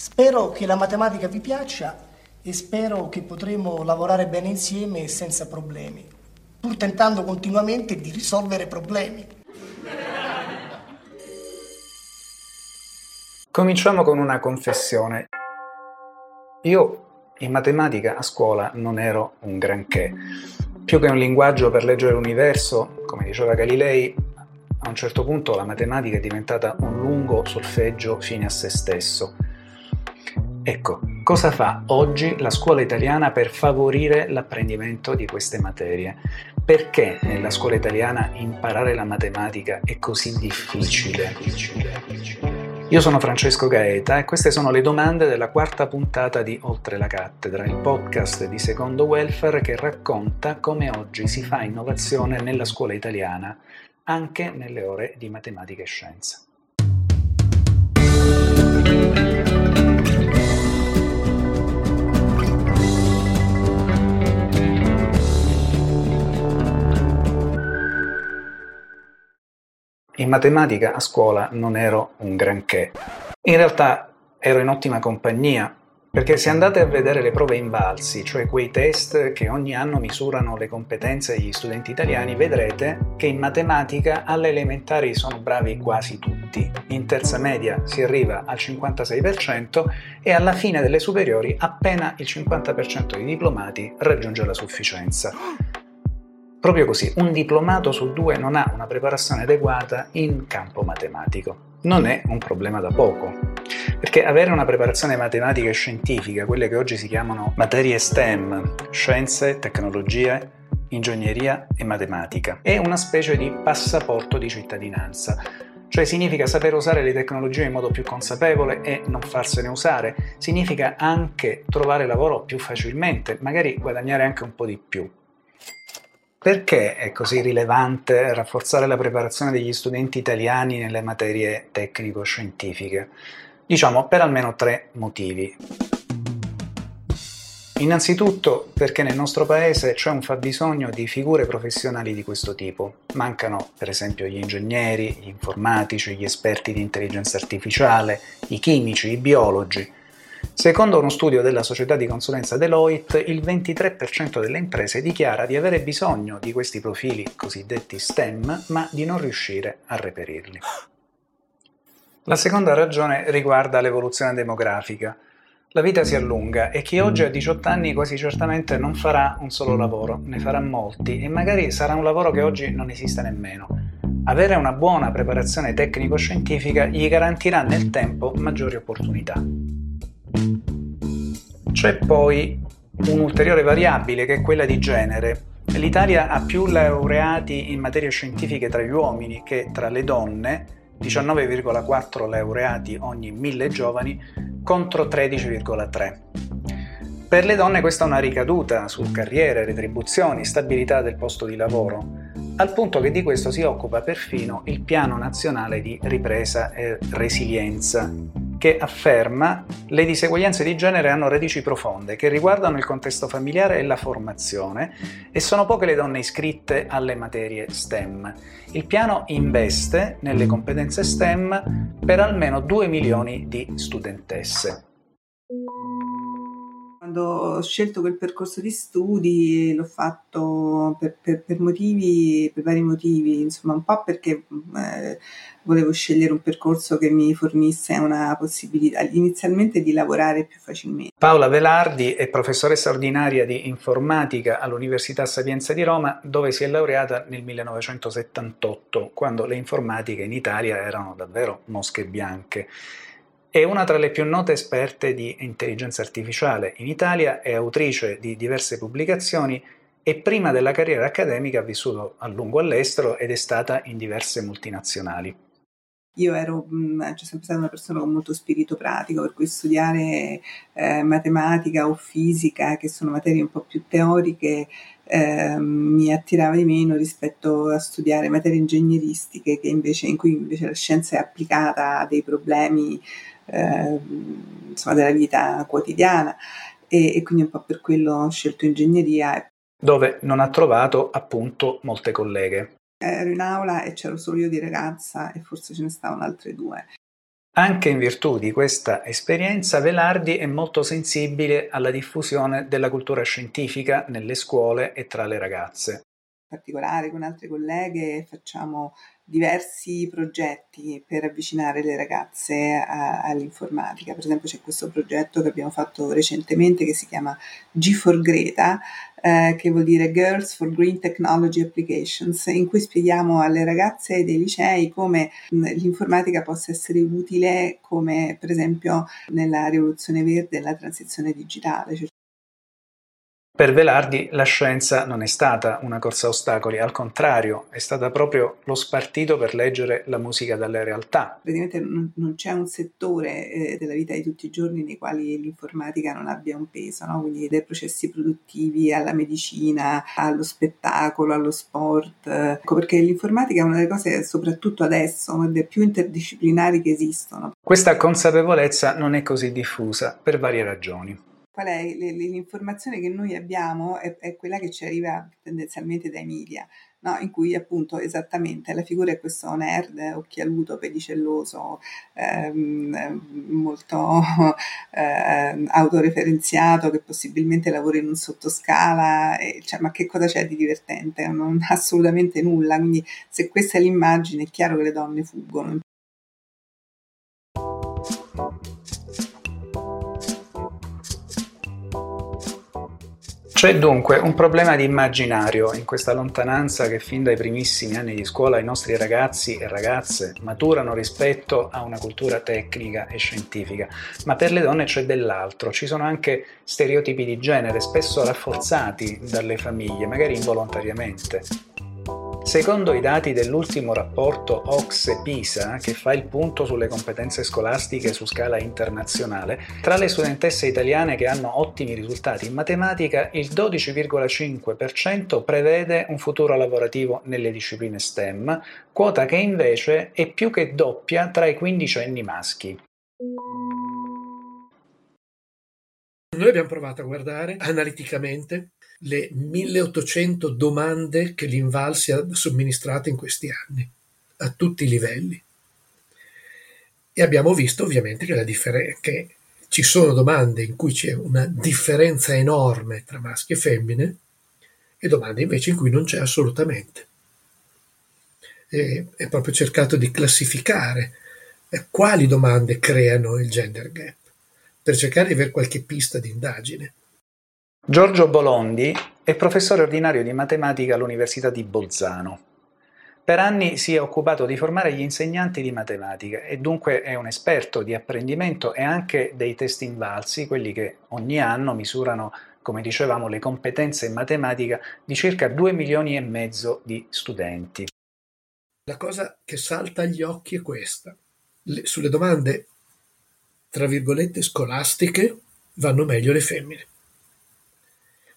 Spero che la matematica vi piaccia e spero che potremo lavorare bene insieme senza problemi, pur tentando continuamente di risolvere problemi. Cominciamo con una confessione. Io in matematica a scuola non ero un granché. Più che un linguaggio per leggere l'universo, come diceva Galilei, a un certo punto la matematica è diventata un lungo solfeggio fine a se stesso. Ecco, cosa fa oggi la scuola italiana per favorire l'apprendimento di queste materie? Perché nella scuola italiana imparare la matematica è così difficile? Io sono Francesco Gaeta e queste sono le domande della quarta puntata di Oltre la cattedra, il podcast di Secondo Welfare che racconta come oggi si fa innovazione nella scuola italiana, anche nelle ore di matematica e scienza. In matematica a scuola non ero un granché. In realtà ero in ottima compagnia, perché se andate a vedere le prove invalsi, cioè quei test che ogni anno misurano le competenze degli studenti italiani, vedrete che in matematica alle elementari sono bravi quasi tutti. In terza media si arriva al 56% e alla fine delle superiori appena il 50% dei diplomati raggiunge la sufficienza. Proprio così, un diplomato su due non ha una preparazione adeguata in campo matematico. Non è un problema da poco, perché avere una preparazione matematica e scientifica, quelle che oggi si chiamano materie STEM, scienze, tecnologie, ingegneria e matematica, è una specie di passaporto di cittadinanza. Cioè significa saper usare le tecnologie in modo più consapevole e non farsene usare, significa anche trovare lavoro più facilmente, magari guadagnare anche un po' di più. Perché è così rilevante rafforzare la preparazione degli studenti italiani nelle materie tecnico-scientifiche? Diciamo per almeno tre motivi. Innanzitutto perché nel nostro paese c'è un fabbisogno di figure professionali di questo tipo. Mancano per esempio gli ingegneri, gli informatici, gli esperti di intelligenza artificiale, i chimici, i biologi, Secondo uno studio della società di consulenza Deloitte, il 23% delle imprese dichiara di avere bisogno di questi profili cosiddetti STEM, ma di non riuscire a reperirli. La seconda ragione riguarda l'evoluzione demografica. La vita si allunga e chi oggi ha 18 anni quasi certamente non farà un solo lavoro, ne farà molti e magari sarà un lavoro che oggi non esiste nemmeno. Avere una buona preparazione tecnico-scientifica gli garantirà nel tempo maggiori opportunità. C'è poi un'ulteriore variabile che è quella di genere. L'Italia ha più laureati in materie scientifiche tra gli uomini che tra le donne, 19,4 laureati ogni 1000 giovani contro 13,3. Per le donne questa è una ricaduta su carriere, retribuzioni, stabilità del posto di lavoro, al punto che di questo si occupa perfino il Piano Nazionale di Ripresa e Resilienza, che afferma le diseguaglianze di genere hanno radici profonde che riguardano il contesto familiare e la formazione e sono poche le donne iscritte alle materie STEM. Il piano investe nelle competenze STEM per almeno 2 milioni di studentesse. Quando ho scelto quel percorso di studi l'ho fatto per, per, per motivi, per vari motivi, insomma un po' perché eh, volevo scegliere un percorso che mi fornisse una possibilità inizialmente di lavorare più facilmente. Paola Velardi è professoressa ordinaria di informatica all'Università Sapienza di Roma dove si è laureata nel 1978 quando le informatiche in Italia erano davvero mosche bianche. È una tra le più note esperte di intelligenza artificiale in Italia, è autrice di diverse pubblicazioni e prima della carriera accademica ha vissuto a lungo all'estero ed è stata in diverse multinazionali. Io ero mh, cioè, sempre stata una persona con molto spirito pratico, per cui studiare eh, matematica o fisica, che sono materie un po' più teoriche, eh, mi attirava di meno rispetto a studiare materie ingegneristiche, invece, in cui invece la scienza è applicata a dei problemi eh, insomma, della vita quotidiana e, e quindi un po' per quello ho scelto ingegneria. Dove non ha trovato appunto molte colleghe. Ero in aula e c'ero solo io di ragazza e forse ce ne stavano altre due. Anche in virtù di questa esperienza, Velardi è molto sensibile alla diffusione della cultura scientifica nelle scuole e tra le ragazze. Particolare con altre colleghe facciamo diversi progetti per avvicinare le ragazze a, all'informatica. Per esempio c'è questo progetto che abbiamo fatto recentemente che si chiama G4 Greta, eh, che vuol dire Girls for Green Technology Applications, in cui spieghiamo alle ragazze dei licei come l'informatica possa essere utile come per esempio nella rivoluzione verde e la transizione digitale, cioè per Velardi la scienza non è stata una corsa a ostacoli, al contrario, è stata proprio lo spartito per leggere la musica dalle realtà. Praticamente non, c'è un settore eh, della vita di tutti i giorni nei quali l'informatica non abbia un peso, no? quindi dai processi produttivi alla medicina, allo spettacolo, allo sport, ecco perché l'informatica è una delle cose, soprattutto adesso, una delle più interdisciplinari che esistono. Questa consapevolezza non è così diffusa per varie ragioni qual è l'informazione che noi abbiamo è, è, quella che ci arriva tendenzialmente dai media, no? in cui appunto esattamente la figura è questo nerd occhialuto, pedicelloso, ehm, molto eh, autoreferenziato, che possibilmente lavora in un sottoscala, e, cioè, ma che cosa c'è di divertente? Non assolutamente nulla, quindi se questa è l'immagine è chiaro che le donne fuggono. C'è dunque un problema di immaginario in questa lontananza che fin dai primissimi anni di scuola i nostri ragazzi e ragazze maturano rispetto a una cultura tecnica e scientifica, ma per le donne c'è dell'altro, ci sono anche stereotipi di genere spesso rafforzati dalle famiglie, magari involontariamente. Secondo i dati dell'ultimo rapporto OXE-PISA, che fa il punto sulle competenze scolastiche su scala internazionale, tra le studentesse italiane che hanno ottimi risultati in matematica, il 12,5% prevede un futuro lavorativo nelle discipline STEM, quota che invece è più che doppia tra i quindicenni maschi. Noi abbiamo provato a guardare analiticamente le 1800 domande che l'Invalsi ha somministrato in questi anni, a tutti i livelli. E abbiamo visto ovviamente che, differen- che ci sono domande in cui c'è una differenza enorme tra maschi e femmine e domande invece in cui non c'è assolutamente. E è proprio cercato di classificare eh, quali domande creano il gender gap per cercare di avere qualche pista di indagine. Giorgio Bolondi è professore ordinario di matematica all'Università di Bolzano. Per anni si è occupato di formare gli insegnanti di matematica e dunque è un esperto di apprendimento e anche dei test invalsi, quelli che ogni anno misurano, come dicevamo, le competenze in matematica di circa 2 milioni e mezzo di studenti. La cosa che salta agli occhi è questa. Le, sulle domande, tra virgolette, scolastiche, vanno meglio le femmine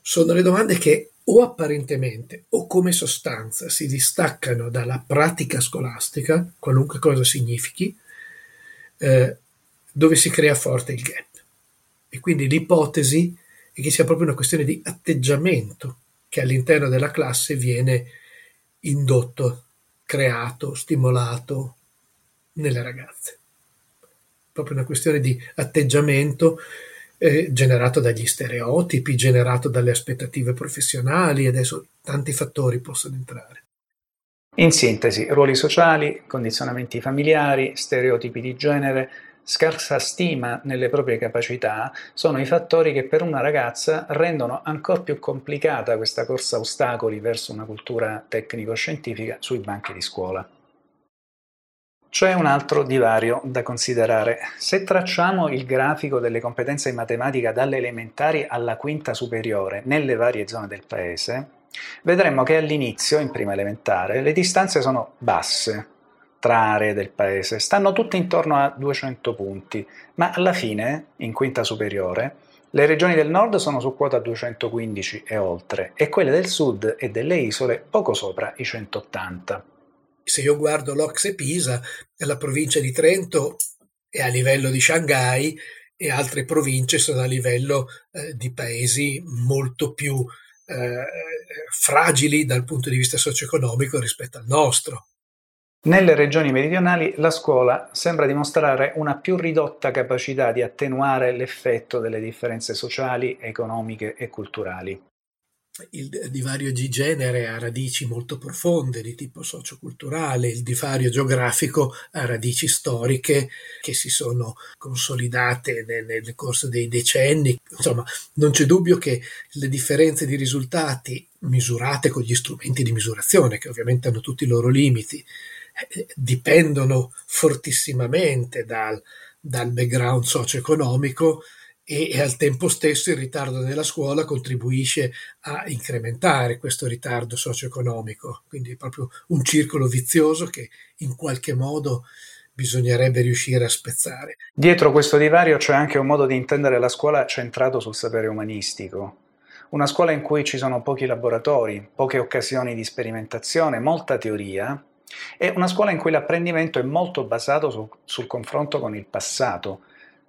sono le domande che o apparentemente o come sostanza si distaccano dalla pratica scolastica, qualunque cosa significhi, eh, dove si crea forte il gap. E quindi l'ipotesi è che sia proprio una questione di atteggiamento che all'interno della classe viene indotto, creato, stimolato nelle ragazze. Proprio una questione di atteggiamento eh, generato dagli stereotipi, generato dalle aspettative professionali, adesso tanti fattori possono entrare. In sintesi, ruoli sociali, condizionamenti familiari, stereotipi di genere, scarsa stima nelle proprie capacità sono i fattori che per una ragazza rendono ancora più complicata questa corsa ostacoli verso una cultura tecnico-scientifica sui banchi di scuola. C'è un altro divario da considerare. Se tracciamo il grafico delle competenze in matematica dalle elementari alla quinta superiore nelle varie zone del paese, vedremo che all'inizio, in prima elementare, le distanze sono basse tra aree del paese, stanno tutte intorno a 200 punti, ma alla fine, in quinta superiore, le regioni del nord sono su quota 215 e oltre, e quelle del sud e delle isole poco sopra i 180 se io guardo l'Ocse Pisa, la provincia di Trento è a livello di Shanghai e altre province sono a livello eh, di paesi molto più eh, fragili dal punto di vista socio-economico rispetto al nostro. Nelle regioni meridionali la scuola sembra dimostrare una più ridotta capacità di attenuare l'effetto delle differenze sociali, economiche e culturali il divario di genere ha radici molto profonde di tipo socioculturale, il divario geografico ha radici storiche che si sono consolidate nel, nel corso dei decenni. Insomma, non c'è dubbio che le differenze di risultati misurate con gli strumenti di misurazione, che ovviamente hanno tutti i loro limiti, eh, dipendono fortissimamente dal, dal background socio-economico e, e, al tempo stesso il ritardo nella scuola contribuisce a incrementare questo ritardo socio-economico. Quindi è proprio un circolo vizioso che in qualche modo bisognerebbe riuscire a spezzare. Dietro questo divario c'è anche un modo di intendere la scuola centrato sul sapere umanistico. Una scuola in cui ci sono pochi laboratori, poche occasioni di sperimentazione, molta teoria, e una scuola in cui l'apprendimento è molto basato su, sul confronto con il passato,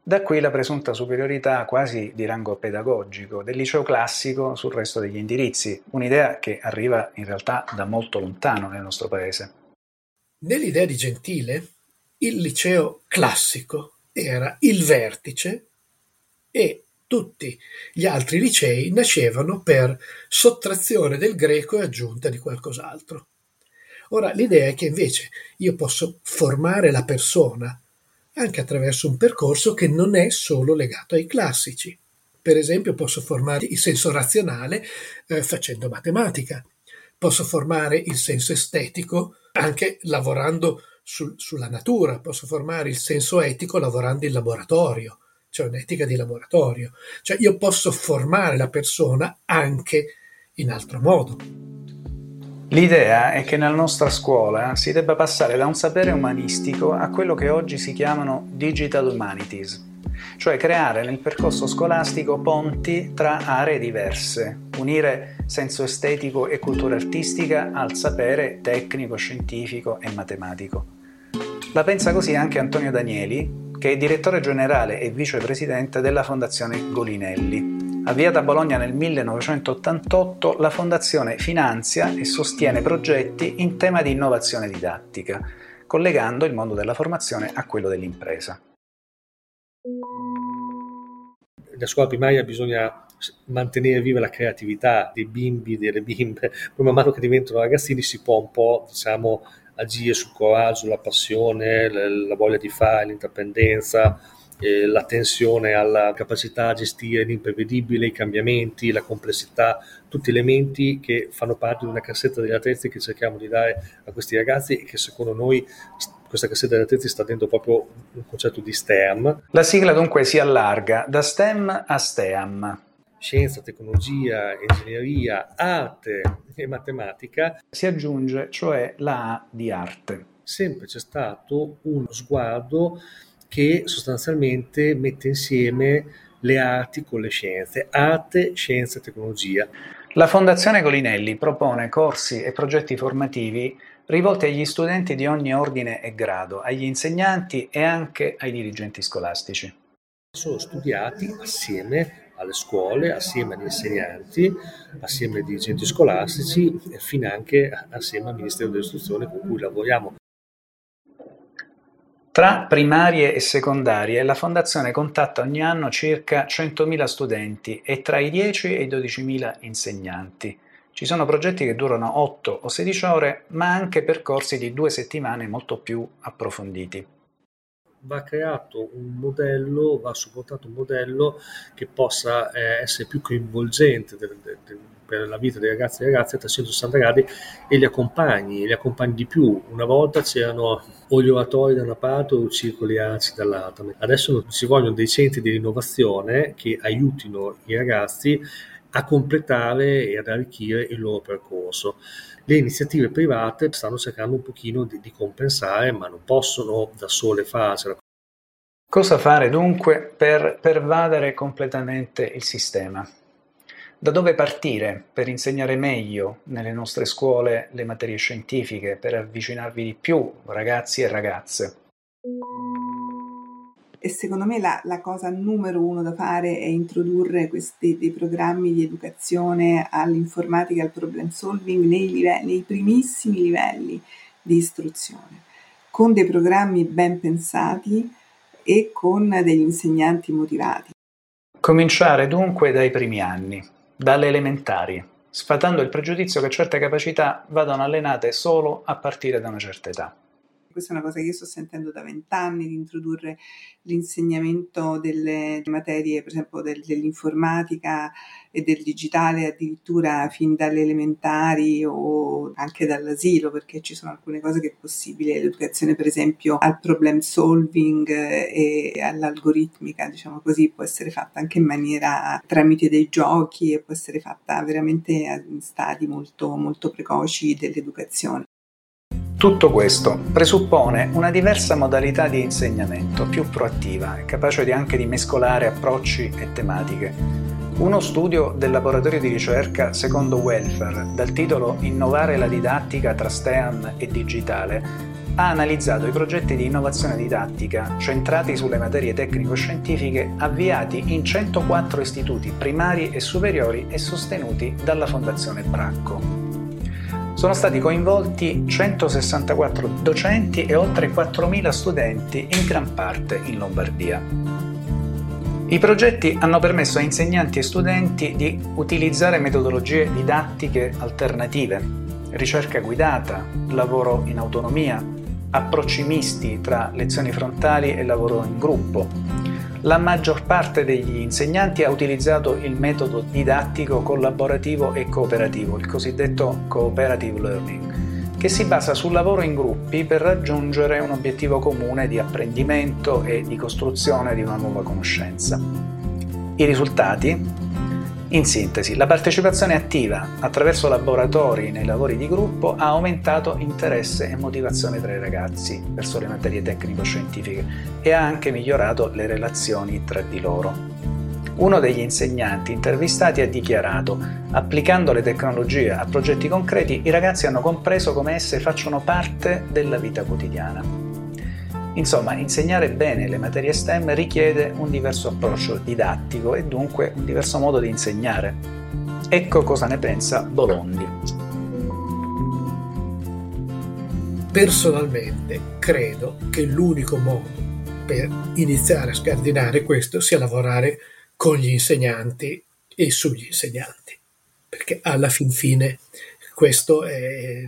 da qui la presunta superiorità quasi di rango pedagogico del liceo classico sul resto degli indirizzi, un'idea che arriva in realtà da molto lontano nel nostro paese. Nell'idea di Gentile, il liceo classico era il vertice e tutti gli altri licei nascevano per sottrazione del greco e aggiunta di qualcos'altro. Ora, l'idea è che invece io posso formare la persona anche attraverso un percorso che non è solo legato ai classici. Per esempio posso formare il senso razionale eh, facendo matematica, posso formare il senso estetico anche lavorando sul, sulla natura, posso formare il senso etico lavorando in laboratorio, cioè un'etica di laboratorio. Cioè io posso formare la persona anche in altro modo. L'idea è che nella nostra scuola si debba passare da un sapere umanistico a quello che oggi si chiamano digital humanities, cioè creare nel percorso scolastico ponti tra aree diverse, unire senso estetico e cultura artistica al sapere tecnico, scientifico e matematico. La pensa così anche Antonio Danieli, che è direttore generale e vicepresidente della Fondazione Golinelli, Avviata a Bologna nel 1988, la Fondazione finanzia e sostiene progetti in tema di innovazione didattica, collegando il mondo della formazione a quello dell'impresa. Nella scuola primaria bisogna mantenere viva la creatività dei bimbi, delle bimbe, poi man mano che diventano ragazzini si può un po', diciamo, agire sul coraggio, la passione, la voglia di fare, l'intraprendenza, eh, l'attenzione alla capacità a gestire l'imprevedibile, i cambiamenti, la complessità, tutti elementi che fanno parte di una cassetta degli attrezzi che cerchiamo di dare a questi ragazzi e che secondo noi questa cassetta degli attrezzi sta dentro proprio un concetto di STEM. La sigla dunque si allarga da STEM a STEAM. Scienza, tecnologia, ingegneria, arte e matematica. Si aggiunge cioè la A di arte. Sempre c'è stato uno sguardo che sostanzialmente mette insieme le arti con le scienze, arte, scienza e tecnologia. La Fondazione Golinelli propone corsi e progetti formativi rivolti agli studenti di ogni ordine e grado, agli insegnanti e anche ai dirigenti scolastici. Sono studiati assieme alle scuole, assieme agli insegnanti, assieme ai dirigenti scolastici e fin anche assieme al Ministero dell'Istruzione con cui lavoriamo tra primarie e secondarie la Fondazione contatta ogni anno circa 100.000 studenti e tra i 10 e i 12.000 insegnanti. Ci sono progetti che durano 8 o 16 ore, ma anche percorsi di due settimane molto più approfonditi. Va creato un modello, va supportato un modello che possa eh, essere più coinvolgente del, del, per la vita dei ragazzi e ragazze a 360 gradi e li accompagni, li accompagni di più. Una volta c'erano o gli oratori da una parte o i circoli arci dall'altra. Adesso ci vogliono dei centri di innovazione che aiutino i ragazzi a completare e ad arricchire il loro percorso. Le iniziative private stanno cercando un pochino di, di compensare, ma non possono da sole farcela. Cosa fare dunque per pervadere completamente il sistema? Da dove partire per insegnare meglio nelle nostre scuole le materie scientifiche, per avvicinarvi di più ragazzi e ragazze? E secondo me la, la, cosa numero uno da fare è introdurre questi dei programmi di educazione all'informatica al problem solving nei, livelli, nei primissimi livelli di istruzione, con dei programmi ben pensati e con degli insegnanti motivati. Cominciare dunque dai primi anni, dalle elementari, sfatando il pregiudizio che certe capacità vadano allenate solo a partire da una certa età questa è una cosa che io sto sentendo da vent'anni, di introdurre l'insegnamento delle materie, per esempio del, dell'informatica e del digitale addirittura fin dalle elementari o anche dall'asilo, perché ci sono alcune cose che è possibile, l'educazione per esempio al problem solving e all'algoritmica, diciamo così, può essere fatta anche in maniera tramite dei giochi e può essere fatta veramente in stadi molto, molto precoci dell'educazione. Tutto questo presuppone una diversa modalità di insegnamento, più proattiva e capace anche di mescolare approcci e tematiche. Uno studio del laboratorio di ricerca secondo Welfare, dal titolo Innovare la didattica tra STEAM e digitale, ha analizzato i progetti di innovazione didattica centrati sulle materie tecnico-scientifiche avviati in 104 istituti primari e superiori e sostenuti dalla Fondazione Bracco sono stati coinvolti 164 docenti e oltre 4.000 studenti, in gran parte in Lombardia. I progetti hanno permesso a insegnanti e studenti di utilizzare metodologie didattiche alternative, ricerca guidata, lavoro in autonomia, approcci misti tra lezioni frontali e lavoro in gruppo, la maggior parte degli insegnanti ha utilizzato il metodo didattico collaborativo e cooperativo, il cosiddetto cooperative learning, che si basa sul lavoro in gruppi per raggiungere un obiettivo comune di apprendimento e di costruzione di una nuova conoscenza. I risultati in sintesi, la partecipazione attiva attraverso laboratori nei lavori di gruppo ha aumentato interesse e motivazione tra i ragazzi verso le materie tecnico-scientifiche e ha anche migliorato le relazioni tra di loro. Uno degli insegnanti intervistati ha dichiarato, applicando le tecnologie a progetti concreti, i ragazzi hanno compreso come esse facciano parte della vita quotidiana. Insomma, insegnare bene le materie STEM richiede un diverso approccio didattico e dunque un diverso modo di insegnare. Ecco cosa ne pensa Bolondi. Personalmente credo che l'unico modo per iniziare a scardinare questo sia lavorare con gli insegnanti e sugli insegnanti, perché alla fin fine questo è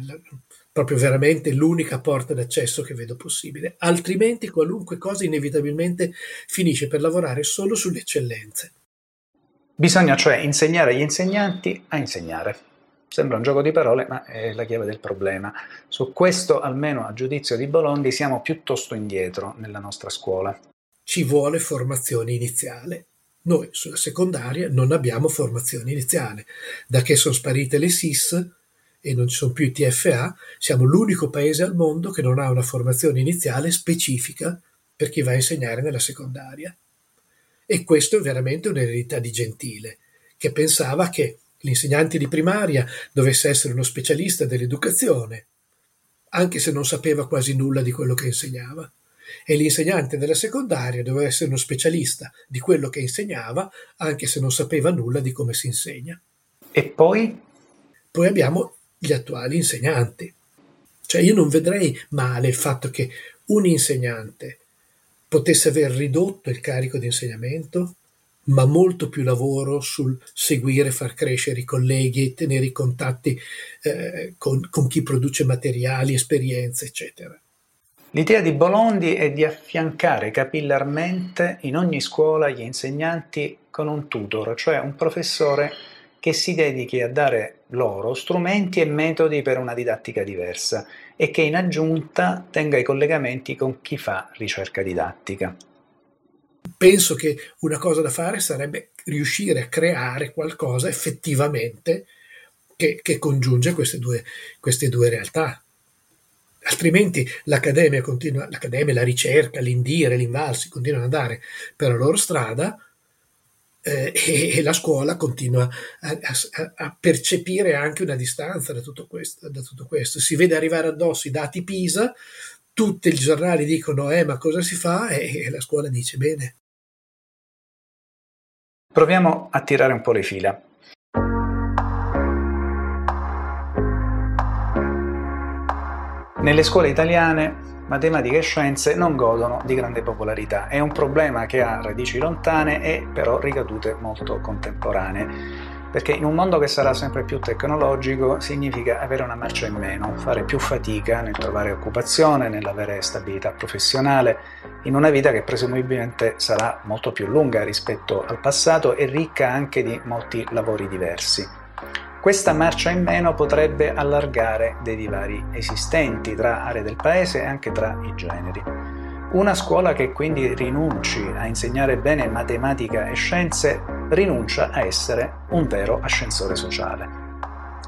proprio veramente l'unica porta d'accesso che vedo possibile, altrimenti qualunque cosa inevitabilmente finisce per lavorare solo sulle eccellenze. Bisogna cioè insegnare agli insegnanti a insegnare. Sembra un gioco di parole, ma è la chiave del problema. Su questo, almeno a giudizio di Bolondi, siamo piuttosto indietro nella nostra scuola. Ci vuole formazione iniziale. Noi sulla secondaria non abbiamo formazione iniziale. Da che sono sparite le SIS, e non ci sono più i TFA, siamo l'unico paese al mondo che non ha una formazione iniziale specifica per chi va a insegnare nella secondaria. E questo è veramente un'eredità di Gentile, che pensava che l'insegnante di primaria dovesse essere uno specialista dell'educazione, anche se non sapeva quasi nulla di quello che insegnava. E l'insegnante della secondaria doveva essere uno specialista di quello che insegnava, anche se non sapeva nulla di come si insegna. E poi? Poi abbiamo gli attuali insegnanti. Cioè io non vedrei male il fatto che un insegnante potesse aver ridotto il carico di insegnamento, ma molto più lavoro sul seguire, far crescere i colleghi, tenere i contatti eh, con, con chi produce materiali, esperienze, eccetera. L'idea di Bolondi è di affiancare capillarmente in ogni scuola gli insegnanti con un tutor, cioè un professore che si dedichi a dare loro strumenti e metodi per una didattica diversa e che in aggiunta tenga i collegamenti con chi fa ricerca didattica. Penso che una cosa da fare sarebbe riuscire a creare qualcosa effettivamente che, che congiunge queste due, queste due realtà. Altrimenti l'accademia continua, l'accademia, la ricerca, l'indire, l'invalsi continuano ad andare per la loro strada, eh, e, la scuola continua a, a, a, percepire anche una distanza da tutto, questo, da tutto questo. Si vede arrivare addosso i dati PISA, tutti i giornali dicono eh ma cosa si fa e, e la scuola dice bene. Proviamo a tirare un po' le fila. Nelle scuole italiane matematica e scienze non godono di grande popolarità. È un problema che ha radici lontane e però ricadute molto contemporanee. Perché in un mondo che sarà sempre più tecnologico significa avere una marcia in meno, fare più fatica nel trovare occupazione, nell'avere stabilità professionale, in una vita che presumibilmente sarà molto più lunga rispetto al passato e ricca anche di molti lavori diversi. Questa marcia in meno potrebbe allargare dei divari esistenti tra aree del paese e anche tra i generi. Una scuola che quindi rinunci a insegnare bene matematica e scienze rinuncia a essere un vero ascensore sociale.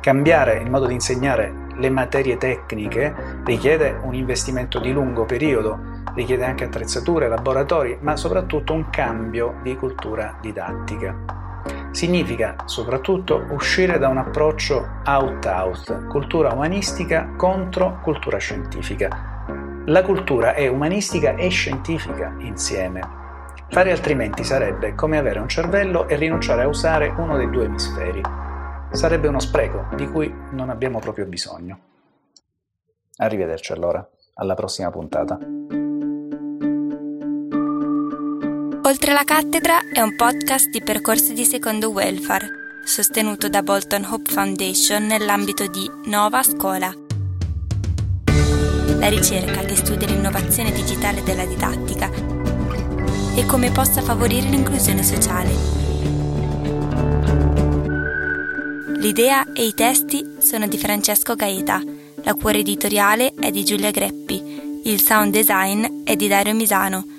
Cambiare il modo di insegnare le materie tecniche richiede un investimento di lungo periodo, richiede anche attrezzature, laboratori, ma soprattutto un cambio di cultura didattica. Significa soprattutto uscire da un approccio out-out, cultura umanistica contro cultura scientifica. La cultura è umanistica e scientifica insieme. Fare altrimenti sarebbe come avere un cervello e rinunciare a usare uno dei due emisferi. Sarebbe uno spreco di cui non abbiamo proprio bisogno. Arrivederci allora, alla prossima puntata. Oltre la cattedra è un podcast di percorsi di secondo welfare, sostenuto da Bolton Hope Foundation nell'ambito di Nova Scuola. La ricerca che studia l'innovazione digitale della didattica e come possa favorire l'inclusione sociale. L'idea e i testi sono di Francesco Gaeta, la cura editoriale è di Giulia Greppi, il sound design è di Dario Misano